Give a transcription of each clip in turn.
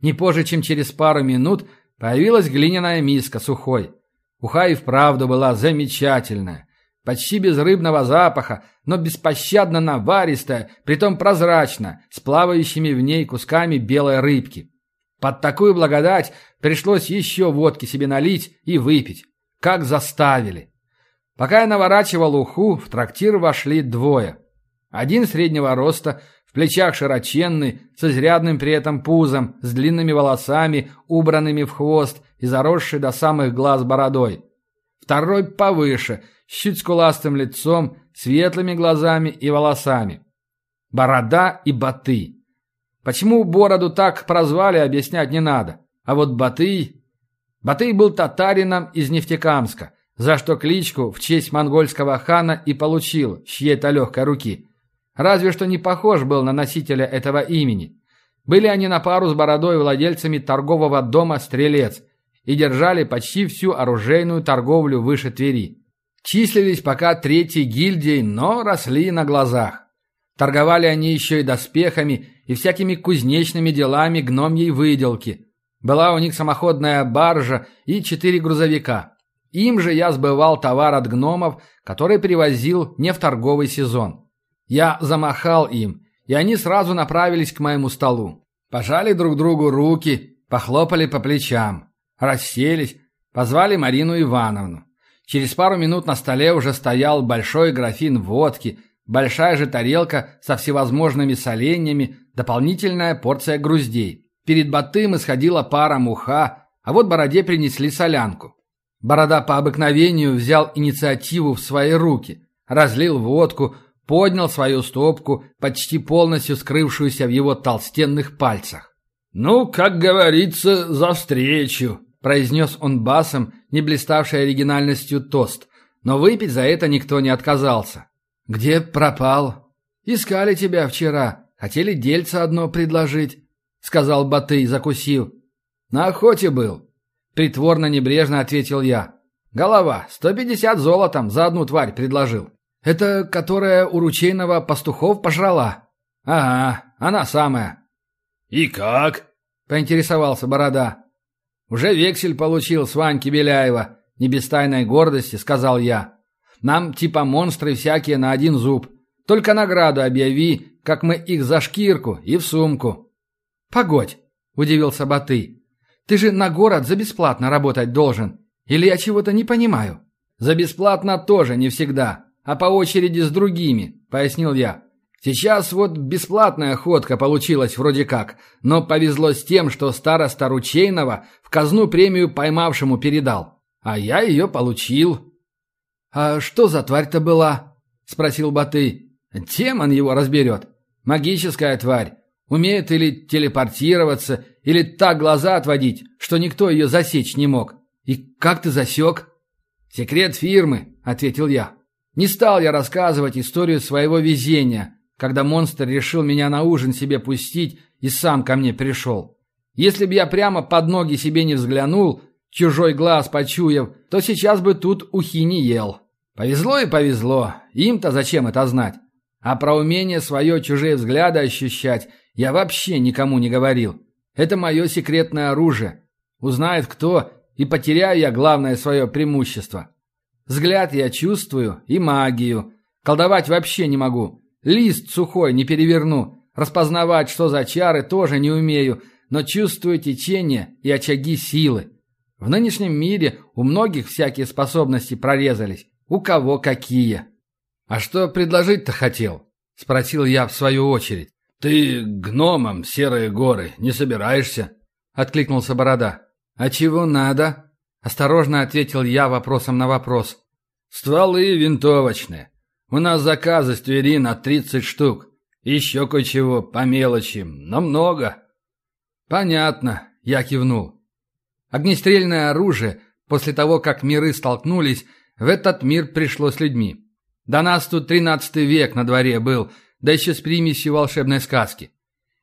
Не позже, чем через пару минут, появилась глиняная миска сухой. Уха и вправду была замечательная. Почти без рыбного запаха, но беспощадно наваристая, притом прозрачно, с плавающими в ней кусками белой рыбки. Под такую благодать пришлось еще водки себе налить и выпить. Как заставили. Пока я наворачивал уху, в трактир вошли двое. Один среднего роста, в плечах широченный, с изрядным при этом пузом, с длинными волосами, убранными в хвост и заросший до самых глаз бородой. Второй повыше, с чуть скуластым лицом, светлыми глазами и волосами. Борода и Баты. Почему бороду так прозвали, объяснять не надо. А вот Батый... Батый был татарином из Нефтекамска, за что кличку в честь монгольского хана и получил, чьей-то легкой руки – Разве что не похож был на носителя этого имени. Были они на пару с бородой владельцами торгового дома «Стрелец» и держали почти всю оружейную торговлю выше Твери. Числились пока третьей гильдией, но росли на глазах. Торговали они еще и доспехами и всякими кузнечными делами гномьей выделки. Была у них самоходная баржа и четыре грузовика. Им же я сбывал товар от гномов, который привозил не в торговый сезон. Я замахал им, и они сразу направились к моему столу. Пожали друг другу руки, похлопали по плечам, расселись, позвали Марину Ивановну. Через пару минут на столе уже стоял большой графин водки, большая же тарелка со всевозможными соленьями, дополнительная порция груздей. Перед Батым исходила пара муха, а вот Бороде принесли солянку. Борода по обыкновению взял инициативу в свои руки, разлил водку, поднял свою стопку, почти полностью скрывшуюся в его толстенных пальцах. «Ну, как говорится, за встречу», – произнес он басом, не блиставший оригинальностью тост. Но выпить за это никто не отказался. «Где пропал?» «Искали тебя вчера. Хотели дельце одно предложить», — сказал Батый, закусив. «На охоте был», — притворно-небрежно ответил я. «Голова, сто пятьдесят золотом за одну тварь предложил». «Это которая у ручейного пастухов пожрала?» «Ага, она самая». «И как?» — поинтересовался Борода. «Уже вексель получил с Ваньки Беляева, не без тайной гордости», — сказал я. «Нам типа монстры всякие на один зуб. Только награду объяви, как мы их за шкирку и в сумку». «Погодь», — удивился Баты. «Ты же на город за бесплатно работать должен. Или я чего-то не понимаю?» «За бесплатно тоже не всегда», а по очереди с другими», — пояснил я. «Сейчас вот бесплатная ходка получилась вроде как, но повезло с тем, что староста Ручейного в казну премию поймавшему передал, а я ее получил». «А что за тварь-то была?» — спросил Баты. «Демон его разберет. Магическая тварь. Умеет или телепортироваться, или так глаза отводить, что никто ее засечь не мог. И как ты засек?» «Секрет фирмы», — ответил я. Не стал я рассказывать историю своего везения, когда монстр решил меня на ужин себе пустить и сам ко мне пришел. Если бы я прямо под ноги себе не взглянул, чужой глаз почуяв, то сейчас бы тут ухи не ел. Повезло и повезло, им-то зачем это знать? А про умение свое чужие взгляды ощущать я вообще никому не говорил. Это мое секретное оружие. Узнает кто, и потеряю я главное свое преимущество. Взгляд я чувствую и магию. Колдовать вообще не могу. Лист сухой не переверну. Распознавать, что за чары, тоже не умею, но чувствую течение и очаги силы. В нынешнем мире у многих всякие способности прорезались. У кого какие. «А что предложить-то хотел?» — спросил я в свою очередь. «Ты гномом серые горы не собираешься?» — откликнулся Борода. «А чего надо?» Осторожно ответил я вопросом на вопрос. «Стволы винтовочные. У нас заказы с Твери на тридцать штук. Еще кое-чего по мелочи, но много». «Понятно», — я кивнул. Огнестрельное оружие, после того, как миры столкнулись, в этот мир пришло с людьми. До нас тут тринадцатый век на дворе был, да еще с примесью волшебной сказки.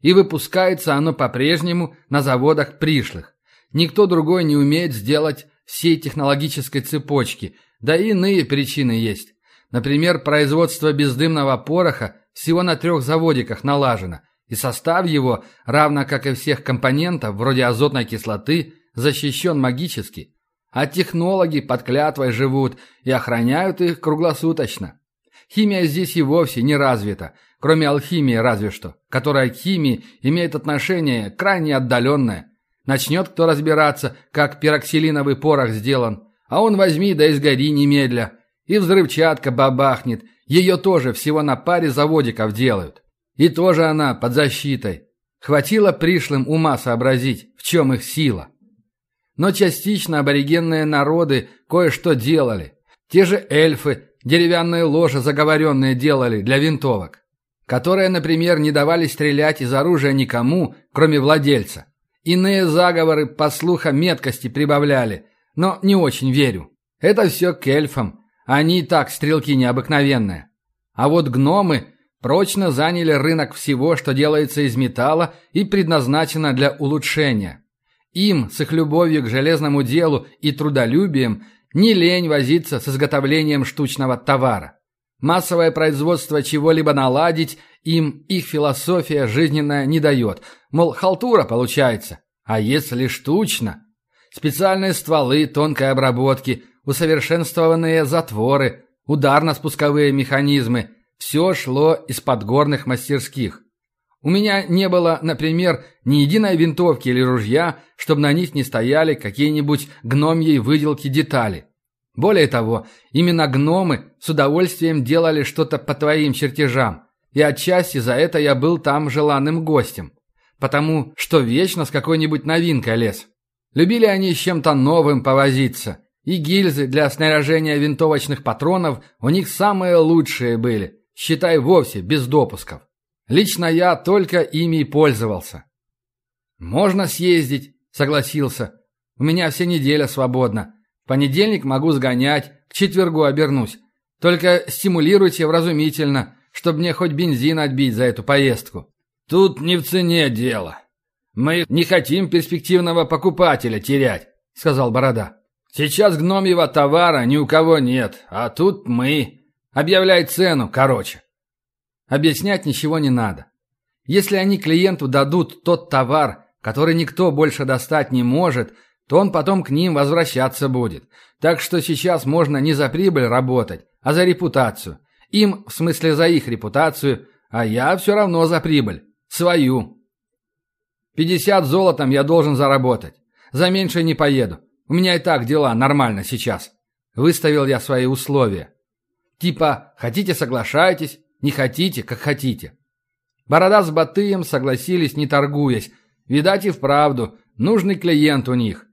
И выпускается оно по-прежнему на заводах пришлых. Никто другой не умеет сделать всей технологической цепочки, да и иные причины есть. Например, производство бездымного пороха всего на трех заводиках налажено, и состав его, равно как и всех компонентов, вроде азотной кислоты, защищен магически. А технологи под клятвой живут и охраняют их круглосуточно. Химия здесь и вовсе не развита, кроме алхимии разве что, которая к химии имеет отношение крайне отдаленное. Начнет кто разбираться, как пероксилиновый порох сделан, а он возьми да изгори немедля. И взрывчатка бабахнет, ее тоже всего на паре заводиков делают. И тоже она под защитой. Хватило пришлым ума сообразить, в чем их сила. Но частично аборигенные народы кое-что делали. Те же эльфы деревянные ложи заговоренные делали для винтовок, которые, например, не давали стрелять из оружия никому, кроме владельца. Иные заговоры, по слухам, меткости прибавляли, но не очень верю. Это все к эльфам, они и так стрелки необыкновенные. А вот гномы прочно заняли рынок всего, что делается из металла и предназначено для улучшения. Им, с их любовью к железному делу и трудолюбием, не лень возиться с изготовлением штучного товара. Массовое производство чего-либо наладить им их философия жизненная не дает. Мол, халтура получается. А если штучно? Специальные стволы тонкой обработки, усовершенствованные затворы, ударно-спусковые механизмы – все шло из подгорных мастерских. У меня не было, например, ни единой винтовки или ружья, чтобы на них не стояли какие-нибудь гномьи выделки детали. Более того, именно гномы с удовольствием делали что-то по твоим чертежам, и отчасти за это я был там желанным гостем, потому что вечно с какой-нибудь новинкой лез. Любили они с чем-то новым повозиться, и гильзы для снаряжения винтовочных патронов у них самые лучшие были, считай вовсе без допусков. Лично я только ими и пользовался. «Можно съездить», — согласился. «У меня вся неделя свободна. В понедельник могу сгонять, к четвергу обернусь. Только стимулируйте вразумительно, чтобы мне хоть бензин отбить за эту поездку». «Тут не в цене дело. Мы не хотим перспективного покупателя терять», — сказал Борода. «Сейчас гномьего товара ни у кого нет, а тут мы. Объявляй цену, короче». Объяснять ничего не надо. Если они клиенту дадут тот товар, который никто больше достать не может, то он потом к ним возвращаться будет. Так что сейчас можно не за прибыль работать, а за репутацию. Им, в смысле за их репутацию, а я все равно за прибыль. Свою. 50 золотом я должен заработать. За меньше не поеду. У меня и так дела нормально сейчас. Выставил я свои условия. Типа, хотите соглашайтесь, не хотите, как хотите. Борода с Батыем согласились, не торгуясь. Видать и вправду, нужный клиент у них.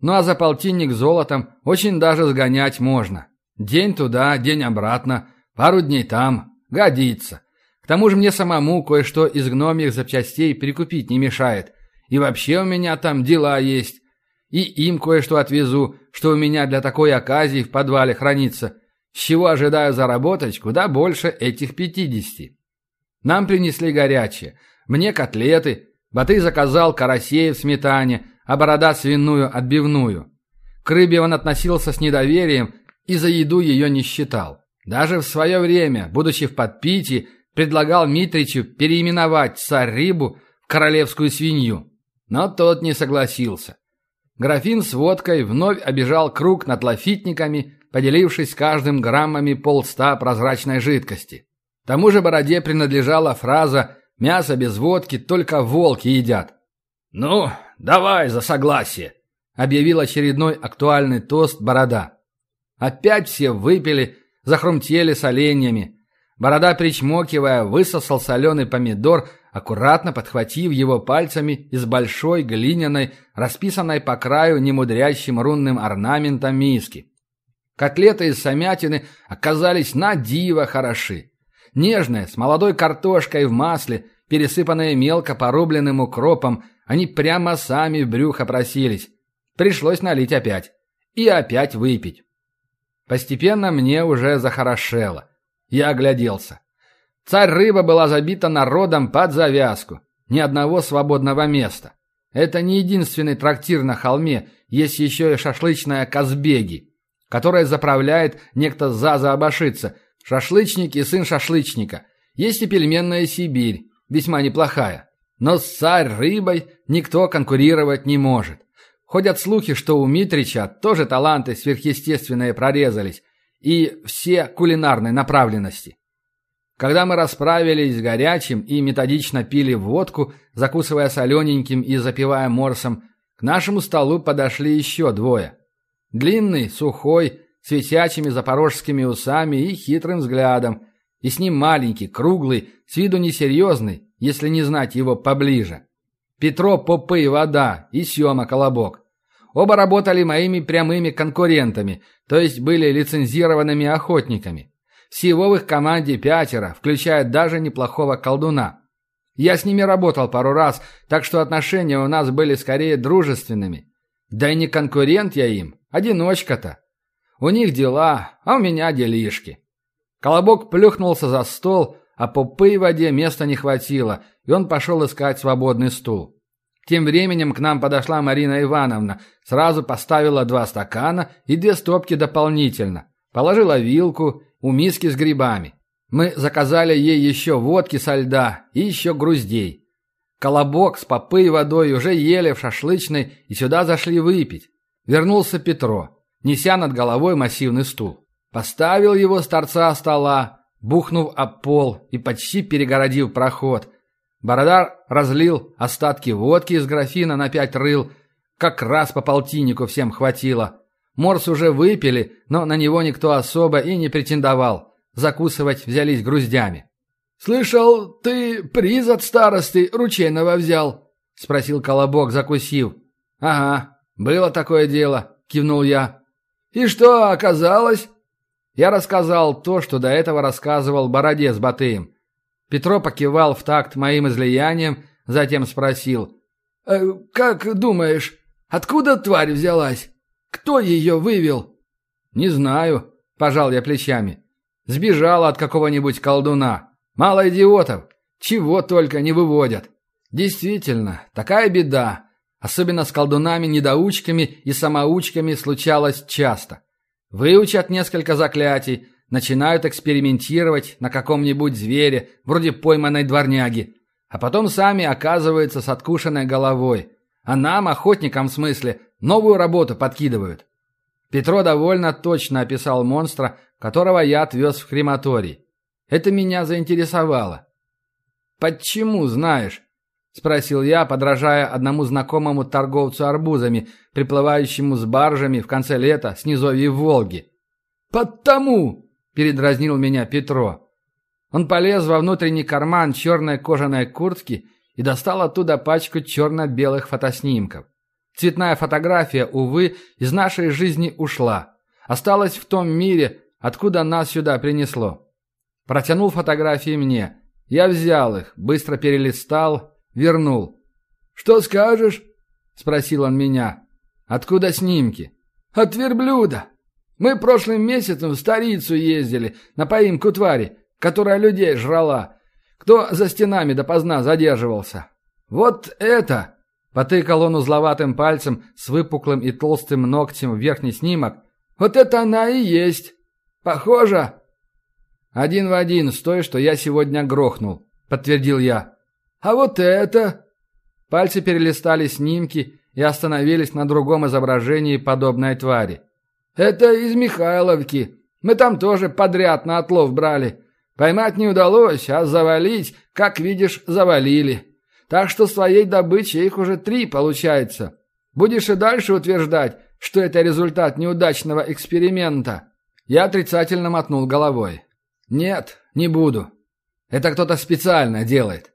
Ну а за полтинник золотом очень даже сгонять можно. День туда, день обратно, пару дней там. Годится. К тому же мне самому кое-что из гномьих запчастей прикупить не мешает. И вообще у меня там дела есть. И им кое-что отвезу, что у меня для такой оказии в подвале хранится. С чего ожидаю заработать куда больше этих пятидесяти. Нам принесли горячее. Мне котлеты. Батый заказал карасей в сметане, а борода свиную отбивную. К рыбе он относился с недоверием и за еду ее не считал. Даже в свое время, будучи в подпитии, предлагал Митричу переименовать царь-рыбу в королевскую свинью. Но тот не согласился. Графин с водкой вновь обижал круг над лафитниками поделившись каждым граммами полста прозрачной жидкости. Тому же бороде принадлежала фраза «мясо без водки только волки едят». «Ну, давай за согласие», — объявил очередной актуальный тост борода. Опять все выпили, захрумтели оленями. Борода, причмокивая, высосал соленый помидор, аккуратно подхватив его пальцами из большой глиняной, расписанной по краю немудрящим рунным орнаментом миски. Котлеты из самятины оказались на диво хороши. Нежные, с молодой картошкой в масле, пересыпанные мелко порубленным укропом, они прямо сами в брюхо просились. Пришлось налить опять. И опять выпить. Постепенно мне уже захорошело. Я огляделся. Царь-рыба была забита народом под завязку. Ни одного свободного места. Это не единственный трактир на холме, есть еще и шашлычная Казбеги которое заправляет некто Заза Абашица, шашлычник и сын шашлычника. Есть и пельменная Сибирь, весьма неплохая. Но с царь-рыбой никто конкурировать не может. Ходят слухи, что у Митрича тоже таланты сверхъестественные прорезались, и все кулинарной направленности. Когда мы расправились с горячим и методично пили водку, закусывая солененьким и запивая морсом, к нашему столу подошли еще двое. Длинный, сухой, с висячими запорожскими усами и хитрым взглядом, и с ним маленький, круглый, с виду несерьезный, если не знать его поближе. Петро Попы и Вода и Сема Колобок. Оба работали моими прямыми конкурентами, то есть были лицензированными охотниками. Всего в их команде пятеро, включая даже неплохого колдуна. Я с ними работал пару раз, так что отношения у нас были скорее дружественными. Да и не конкурент я им, одиночка-то. У них дела, а у меня делишки. Колобок плюхнулся за стол, а попы и воде места не хватило, и он пошел искать свободный стул. Тем временем к нам подошла Марина Ивановна, сразу поставила два стакана и две стопки дополнительно. Положила вилку у миски с грибами. Мы заказали ей еще водки со льда и еще груздей. Колобок с попы и водой уже ели в шашлычной и сюда зашли выпить. Вернулся Петро, неся над головой массивный стул. Поставил его с торца стола, бухнув об пол и почти перегородив проход. Бородар разлил остатки водки из графина на пять рыл. Как раз по полтиннику всем хватило. Морс уже выпили, но на него никто особо и не претендовал. Закусывать взялись груздями. «Слышал, ты приз от старосты ручейного взял?» — спросил Колобок, закусив. «Ага, было такое дело», — кивнул я. «И что оказалось?» Я рассказал то, что до этого рассказывал Бороде с Батыем. Петро покивал в такт моим излиянием, затем спросил. «Э, «Как думаешь, откуда тварь взялась? Кто ее вывел?» «Не знаю», — пожал я плечами. «Сбежала от какого-нибудь колдуна. Мало идиотов. Чего только не выводят. Действительно, такая беда. Особенно с колдунами-недоучками и самоучками случалось часто. Выучат несколько заклятий, начинают экспериментировать на каком-нибудь звере, вроде пойманной дворняги, а потом сами оказываются с откушенной головой. А нам, охотникам в смысле, новую работу подкидывают. Петро довольно точно описал монстра, которого я отвез в крематорий. Это меня заинтересовало. «Почему, знаешь?» – спросил я, подражая одному знакомому торговцу арбузами, приплывающему с баржами в конце лета с низовья Волги. «Потому!» – передразнил меня Петро. Он полез во внутренний карман черной кожаной куртки и достал оттуда пачку черно-белых фотоснимков. Цветная фотография, увы, из нашей жизни ушла. Осталась в том мире, откуда нас сюда принесло. Протянул фотографии мне. Я взял их, быстро перелистал, вернул. «Что скажешь?» – спросил он меня. «Откуда снимки?» «От верблюда. Мы прошлым месяцем в столицу ездили на поимку твари, которая людей жрала. Кто за стенами допоздна задерживался? Вот это!» Потыкал он узловатым пальцем с выпуклым и толстым ногтем в верхний снимок. «Вот это она и есть! Похоже!» «Один в один с той, что я сегодня грохнул», — подтвердил я. «А вот это...» Пальцы перелистали снимки и остановились на другом изображении подобной твари. «Это из Михайловки. Мы там тоже подряд на отлов брали. Поймать не удалось, а завалить, как видишь, завалили. Так что своей добычи их уже три получается. Будешь и дальше утверждать, что это результат неудачного эксперимента?» Я отрицательно мотнул головой. «Нет, не буду. Это кто-то специально делает.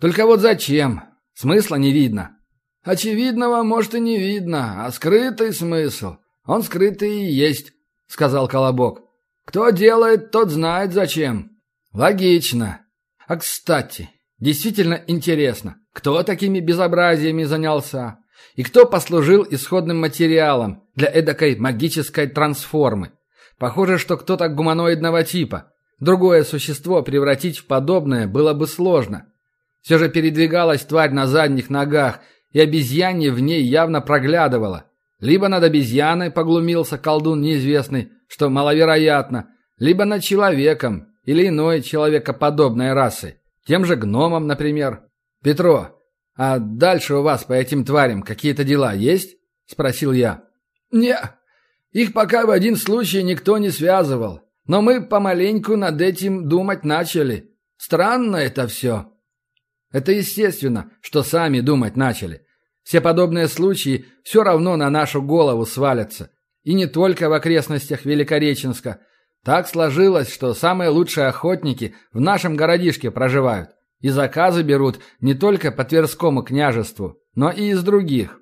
Только вот зачем? Смысла не видно». «Очевидного, может, и не видно, а скрытый смысл. Он скрытый и есть», — сказал Колобок. «Кто делает, тот знает зачем». «Логично. А кстати, Действительно интересно, кто такими безобразиями занялся? И кто послужил исходным материалом для эдакой магической трансформы? Похоже, что кто-то гуманоидного типа. Другое существо превратить в подобное было бы сложно. Все же передвигалась тварь на задних ногах, и обезьянье в ней явно проглядывало. Либо над обезьяной поглумился колдун неизвестный, что маловероятно, либо над человеком или иной человекоподобной расой. Тем же гномом, например. «Петро, «А дальше у вас по этим тварям какие-то дела есть?» — спросил я. «Не, их пока в один случай никто не связывал. Но мы помаленьку над этим думать начали. Странно это все». Это естественно, что сами думать начали. Все подобные случаи все равно на нашу голову свалятся. И не только в окрестностях Великореченска. Так сложилось, что самые лучшие охотники в нашем городишке проживают. И заказы берут не только по Тверскому княжеству, но и из других.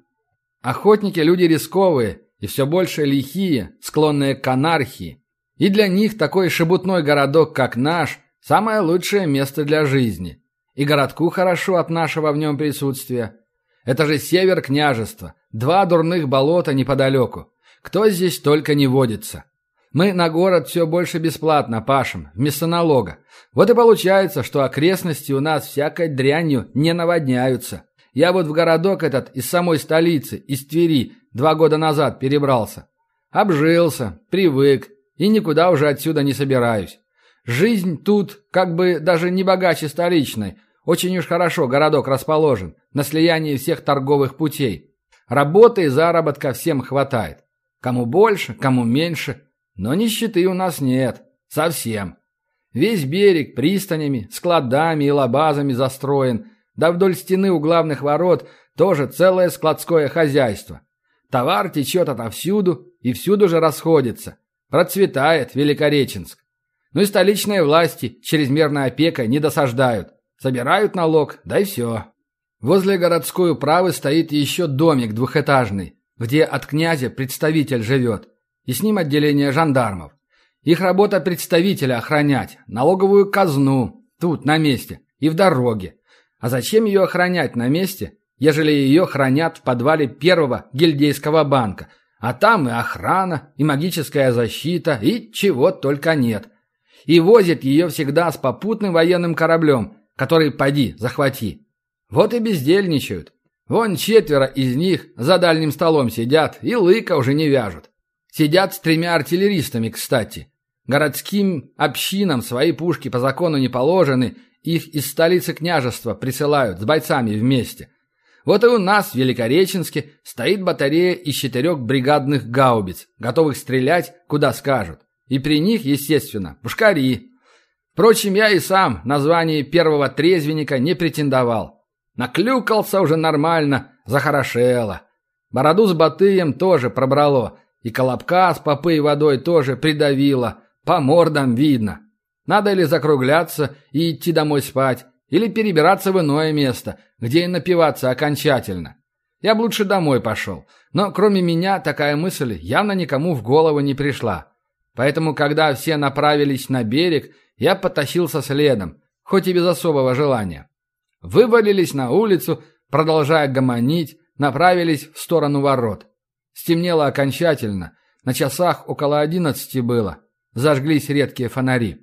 Охотники – люди рисковые и все больше лихие, склонные к анархии. И для них такой шебутной городок, как наш, самое лучшее место для жизни. И городку хорошо от нашего в нем присутствия. Это же север княжества, два дурных болота неподалеку. Кто здесь только не водится. Мы на город все больше бесплатно пашем, вместо налога. Вот и получается, что окрестности у нас всякой дрянью не наводняются. Я вот в городок этот из самой столицы, из Твери, два года назад перебрался. Обжился, привык и никуда уже отсюда не собираюсь. Жизнь тут как бы даже не богаче столичной. Очень уж хорошо городок расположен, на слиянии всех торговых путей. Работы и заработка всем хватает. Кому больше, кому меньше. Но нищеты у нас нет. Совсем. Весь берег пристанями, складами и лабазами застроен. Да вдоль стены у главных ворот тоже целое складское хозяйство. Товар течет отовсюду и всюду же расходится. Процветает Великореченск. Ну и столичные власти чрезмерной опекой не досаждают. Собирают налог, да и все. Возле городской управы стоит еще домик двухэтажный, где от князя представитель живет, и с ним отделение жандармов. Их работа представителя охранять, налоговую казну, тут, на месте, и в дороге. А зачем ее охранять на месте, ежели ее хранят в подвале первого гильдейского банка, а там и охрана, и магическая защита, и чего только нет и возит ее всегда с попутным военным кораблем, который поди, захвати. Вот и бездельничают. Вон четверо из них за дальним столом сидят и лыка уже не вяжут. Сидят с тремя артиллеристами, кстати. Городским общинам свои пушки по закону не положены, их из столицы княжества присылают с бойцами вместе. Вот и у нас в Великореченске стоит батарея из четырех бригадных гаубиц, готовых стрелять, куда скажут. И при них, естественно, пушкари. Впрочем, я и сам на звание первого трезвенника не претендовал. Наклюкался уже нормально, захорошело. Бороду с Батыем тоже пробрало, и колобка с попой водой тоже придавило, по мордам видно. Надо ли закругляться и идти домой спать, или перебираться в иное место, где и напиваться окончательно. Я бы лучше домой пошел, но кроме меня такая мысль явно никому в голову не пришла. Поэтому, когда все направились на берег, я потащился следом, хоть и без особого желания. Вывалились на улицу, продолжая гомонить, направились в сторону ворот. Стемнело окончательно, на часах около одиннадцати было. Зажглись редкие фонари.